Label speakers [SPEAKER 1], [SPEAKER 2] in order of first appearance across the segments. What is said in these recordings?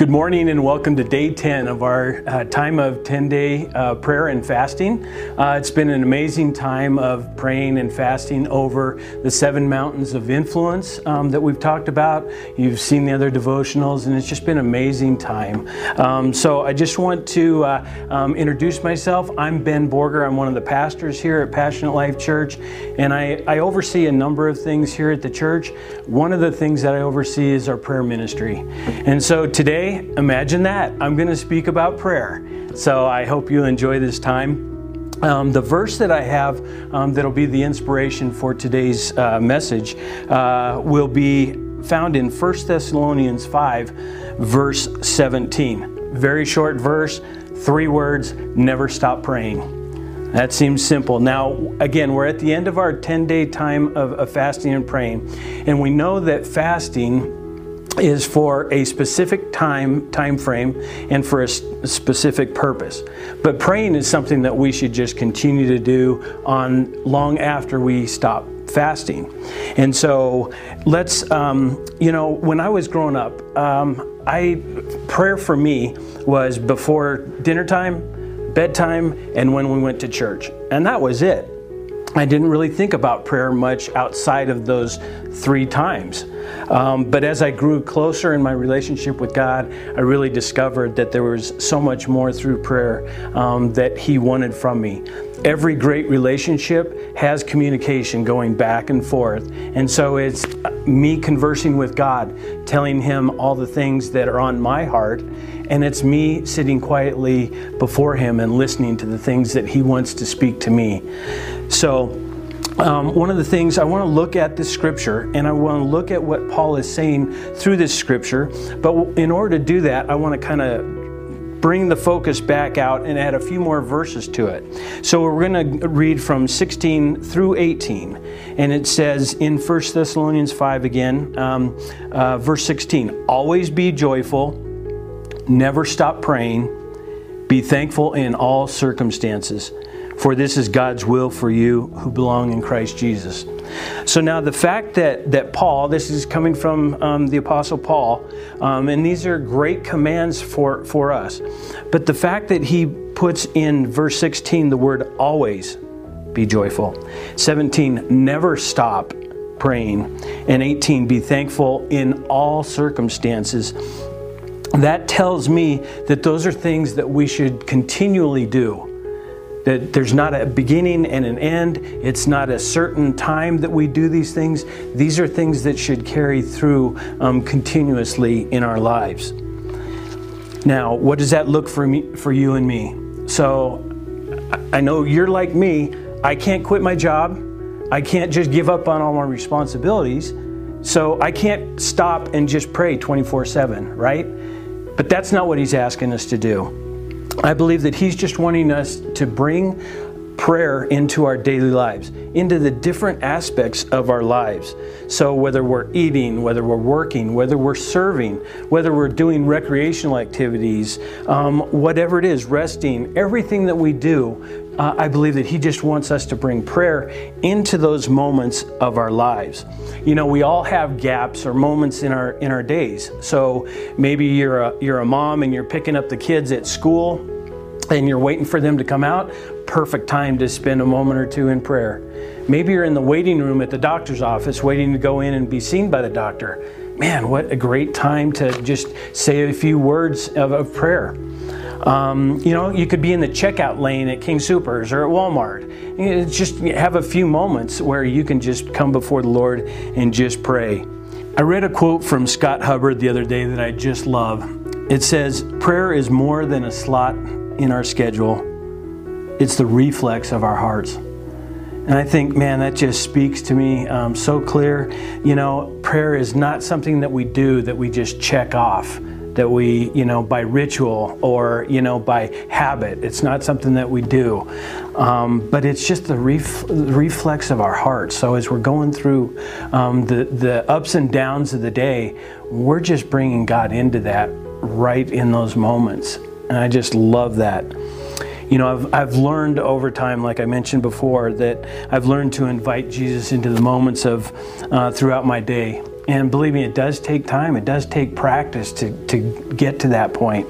[SPEAKER 1] Good morning and welcome to day 10 of our uh, time of 10 day uh, prayer and fasting. Uh, it's been an amazing time of praying and fasting over the seven mountains of influence um, that we've talked about. You've seen the other devotionals, and it's just been an amazing time. Um, so, I just want to uh, um, introduce myself. I'm Ben Borger, I'm one of the pastors here at Passionate Life Church, and I, I oversee a number of things here at the church. One of the things that I oversee is our prayer ministry. And so, today, imagine that. I'm going to speak about prayer. So I hope you enjoy this time. Um, the verse that I have um, that'll be the inspiration for today's uh, message uh, will be found in 1 Thessalonians 5, verse 17. Very short verse, three words never stop praying. That seems simple. Now, again, we're at the end of our 10 day time of, of fasting and praying, and we know that fasting is for a specific time time frame and for a specific purpose but praying is something that we should just continue to do on long after we stop fasting and so let's um, you know when i was growing up um, i prayer for me was before dinner time bedtime and when we went to church and that was it I didn't really think about prayer much outside of those three times. Um, but as I grew closer in my relationship with God, I really discovered that there was so much more through prayer um, that He wanted from me. Every great relationship has communication going back and forth. And so it's me conversing with God, telling Him all the things that are on my heart, and it's me sitting quietly before Him and listening to the things that He wants to speak to me. So, um, one of the things I want to look at this scripture and I want to look at what Paul is saying through this scripture. But in order to do that, I want to kind of bring the focus back out and add a few more verses to it. So we're going to read from 16 through 18. And it says in 1 Thessalonians 5 again, um, uh, verse 16 Always be joyful, never stop praying, be thankful in all circumstances for this is God's will for you who belong in Christ Jesus. So now the fact that, that Paul, this is coming from um, the Apostle Paul, um, and these are great commands for, for us, but the fact that he puts in verse 16 the word always be joyful, 17 never stop praying, and 18 be thankful in all circumstances. That tells me that those are things that we should continually do that there's not a beginning and an end. It's not a certain time that we do these things. These are things that should carry through um, continuously in our lives. Now, what does that look for me, for you and me? So, I know you're like me. I can't quit my job. I can't just give up on all my responsibilities. So I can't stop and just pray 24 7, right? But that's not what he's asking us to do. I believe that He's just wanting us to bring prayer into our daily lives, into the different aspects of our lives. So, whether we're eating, whether we're working, whether we're serving, whether we're doing recreational activities, um, whatever it is, resting, everything that we do, uh, I believe that He just wants us to bring prayer into those moments of our lives. You know, we all have gaps or moments in our in our days. So maybe you're a, you're a mom and you're picking up the kids at school, and you're waiting for them to come out. Perfect time to spend a moment or two in prayer. Maybe you're in the waiting room at the doctor's office, waiting to go in and be seen by the doctor. Man, what a great time to just say a few words of, of prayer. Um, you know, you could be in the checkout lane at King Supers or at Walmart. just have a few moments where you can just come before the Lord and just pray. I read a quote from Scott Hubbard the other day that I just love. It says, Prayer is more than a slot in our schedule, it's the reflex of our hearts. And I think, man, that just speaks to me um, so clear. You know, prayer is not something that we do that we just check off that we, you know, by ritual or, you know, by habit. It's not something that we do. Um, but it's just the ref- reflex of our heart. So as we're going through um, the, the ups and downs of the day, we're just bringing God into that right in those moments. And I just love that you know I've, I've learned over time like i mentioned before that i've learned to invite jesus into the moments of uh, throughout my day and believe me, it does take time, it does take practice to, to get to that point.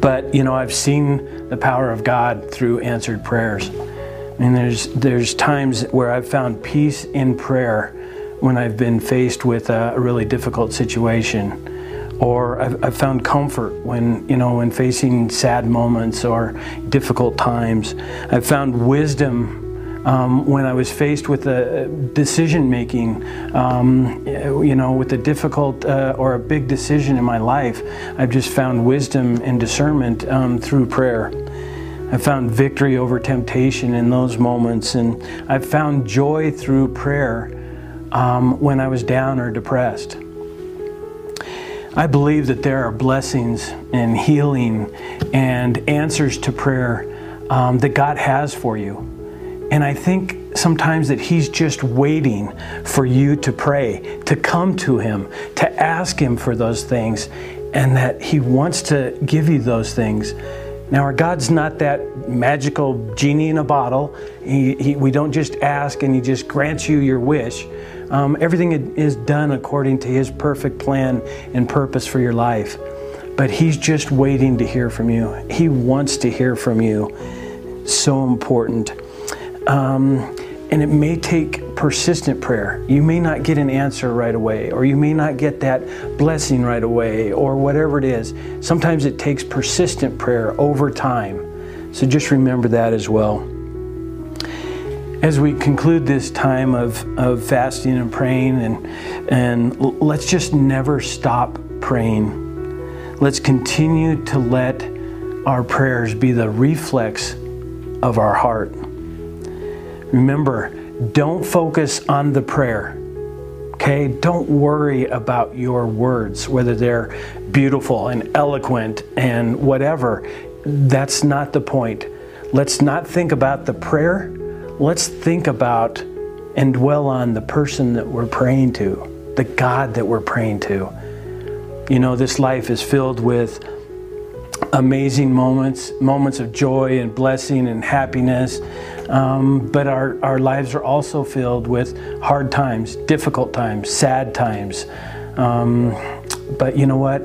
[SPEAKER 1] But, you know, I've seen the power of God through answered prayers. I mean, there's, there's times where I've found peace in prayer when I've been faced with a, really difficult situation or I've, I've, found comfort when you know when facing sad moments or difficult times i've found wisdom um, when I was faced with a decision making, um, you know, with a difficult uh, or a big decision in my life, I've just found wisdom and discernment um, through prayer. I found victory over temptation in those moments, and I found joy through prayer um, when I was down or depressed. I believe that there are blessings and healing and answers to prayer um, that God has for you. And I think sometimes that He's just waiting for you to pray, to come to Him, to ask Him for those things, and that He wants to give you those things. Now, our God's not that magical genie in a bottle. He, he, we don't just ask and He just grants you your wish. Um, everything is done according to His perfect plan and purpose for your life. But He's just waiting to hear from you. He wants to hear from you. So important. Um, and it may take persistent prayer. You may not get an answer right away, or you may not get that blessing right away, or whatever it is. Sometimes it takes persistent prayer over time. So just remember that as well. As we conclude this time of, of fasting and praying, and, and let's just never stop praying. Let's continue to let our prayers be the reflex of our heart. Remember, don't focus on the prayer. Okay? Don't worry about your words, whether they're beautiful and eloquent and whatever. That's not the point. Let's not think about the prayer. Let's think about and dwell on the person that we're praying to, the God that we're praying to. You know, this life is filled with amazing moments, moments of joy and blessing and happiness. Um, but our, our lives are also filled with hard times, difficult times, sad times. Um, but you know what?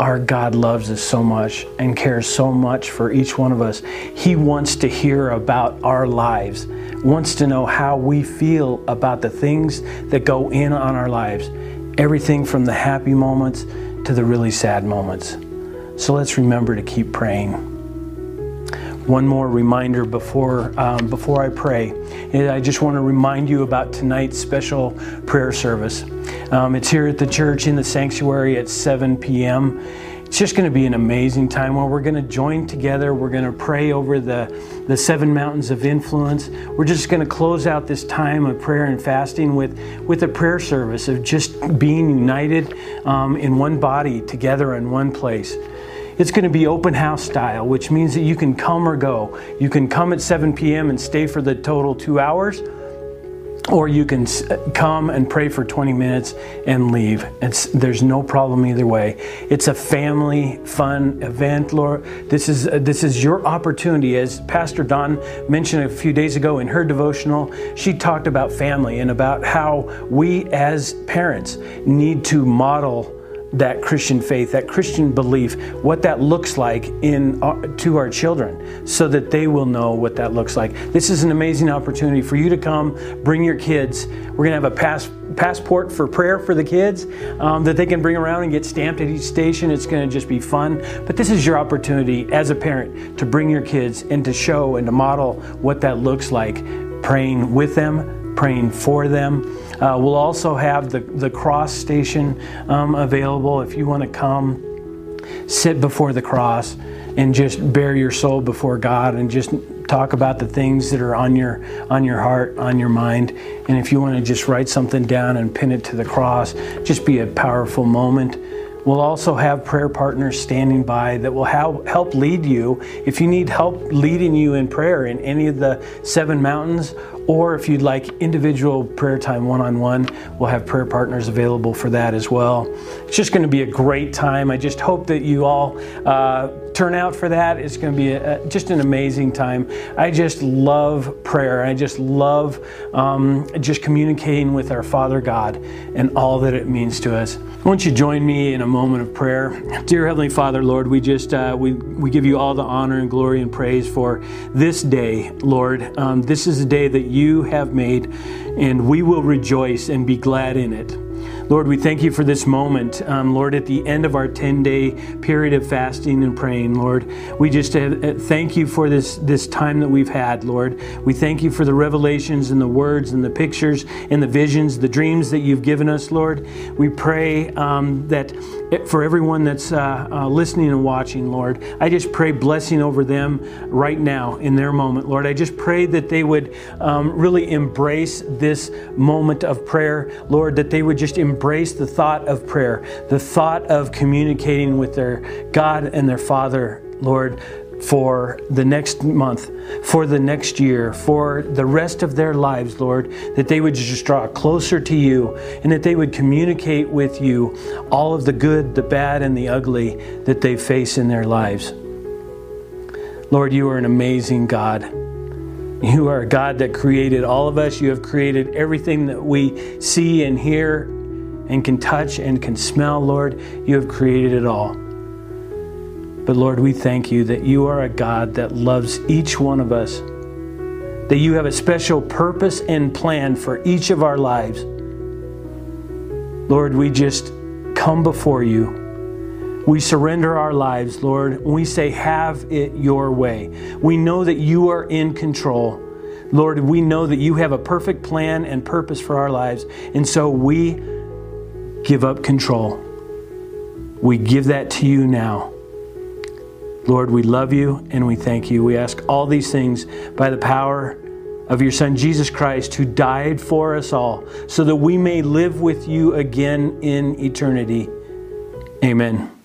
[SPEAKER 1] Our God loves us so much and cares so much for each one of us. He wants to hear about our lives, wants to know how we feel about the things that go in on our lives, everything from the happy moments to the really sad moments. So let's remember to keep praying. One more reminder before, um, before I pray. I just want to remind you about tonight's special prayer service. Um, it's here at the church in the sanctuary at 7 p.m. It's just going to be an amazing time where we're going to join together. We're going to pray over the, the seven mountains of influence. We're just going to close out this time of prayer and fasting with, with a prayer service of just being united um, in one body together in one place. It's going to be open house style, which means that you can come or go. You can come at 7 p.m. and stay for the total two hours or you can uh, come and pray for 20 minutes and leave. It's, there's no problem either way. It's a family fun event, Lord. This is uh, this is your opportunity. As Pastor Dawn mentioned a few days ago in her devotional, she talked about family and about how we as parents need to model that Christian faith, that Christian belief, what that looks like in our, uh, to our children, so that they will know what that looks like. This is an amazing opportunity for you to come, bring your kids. We're gonna have a pass, passport for prayer for the kids um, that they can bring around and get stamped at each station. It's gonna just be fun. But this is your opportunity as a parent to bring your kids and to show and to model what that looks like, praying with them, praying for them. Uh, we'll also have the, the cross station um, available if you want to come sit before the cross and just bare your soul before God and just talk about the things that are on your on your heart, on your mind. And if you want to just write something down and pin it to the cross, just be a powerful moment. We'll also have prayer partners standing by that will help lead you if you need help leading you in prayer in any of the seven mountains or if you'd like individual prayer time one on one, we'll have prayer partners available for that as well. It's just going to be a great time. I just hope that you all. Uh, turnout for that. It's going to be a, just an amazing time. I just love prayer. I just love um, just communicating with our Father God and all that it means to us. Won't you join me in a moment of prayer? Dear Heavenly Father, Lord, we just uh, we we give you all the honor and glory and praise for this day, Lord. Um, this is a day that you have made, and we will rejoice and be glad in it. Lord, we thank you for this moment. Um, Lord, at the end of our 10 day period of fasting and praying, Lord, we just uh, uh, thank you for this, this time that we've had, Lord. We thank you for the revelations and the words and the pictures and the visions, the dreams that you've given us, Lord. We pray um, that eh, for everyone that's uh, uh, listening and watching, Lord, I just pray blessing over them right now in their moment, Lord. I just pray that they would um, really embrace this moment of prayer, Lord, that they would just embrace embrace the thought of prayer, the thought of communicating with their God and their Father, Lord, for the next month, for the next year, for the rest of their lives, Lord, that they would just draw closer to you and that they would communicate with you all of the good, the bad, and the ugly that they face in their lives. Lord, you are an amazing God. You are a God that created all of us. You have created everything that we see and hear and can touch and can smell, Lord, you have created it all. But Lord, we thank you that you are a God that loves each one of us, that you have a special purpose and plan for each of our lives. Lord, we just come before you. We surrender our lives, Lord. We say, Have it your way. We know that you are in control. Lord, we know that you have a perfect plan and purpose for our lives. And so we give up control. We give that to you now. Lord, we love you and we thank you. We ask all these things by the power of your Son, Jesus Christ, who died for us all, so that we may live with you again in eternity. Amen.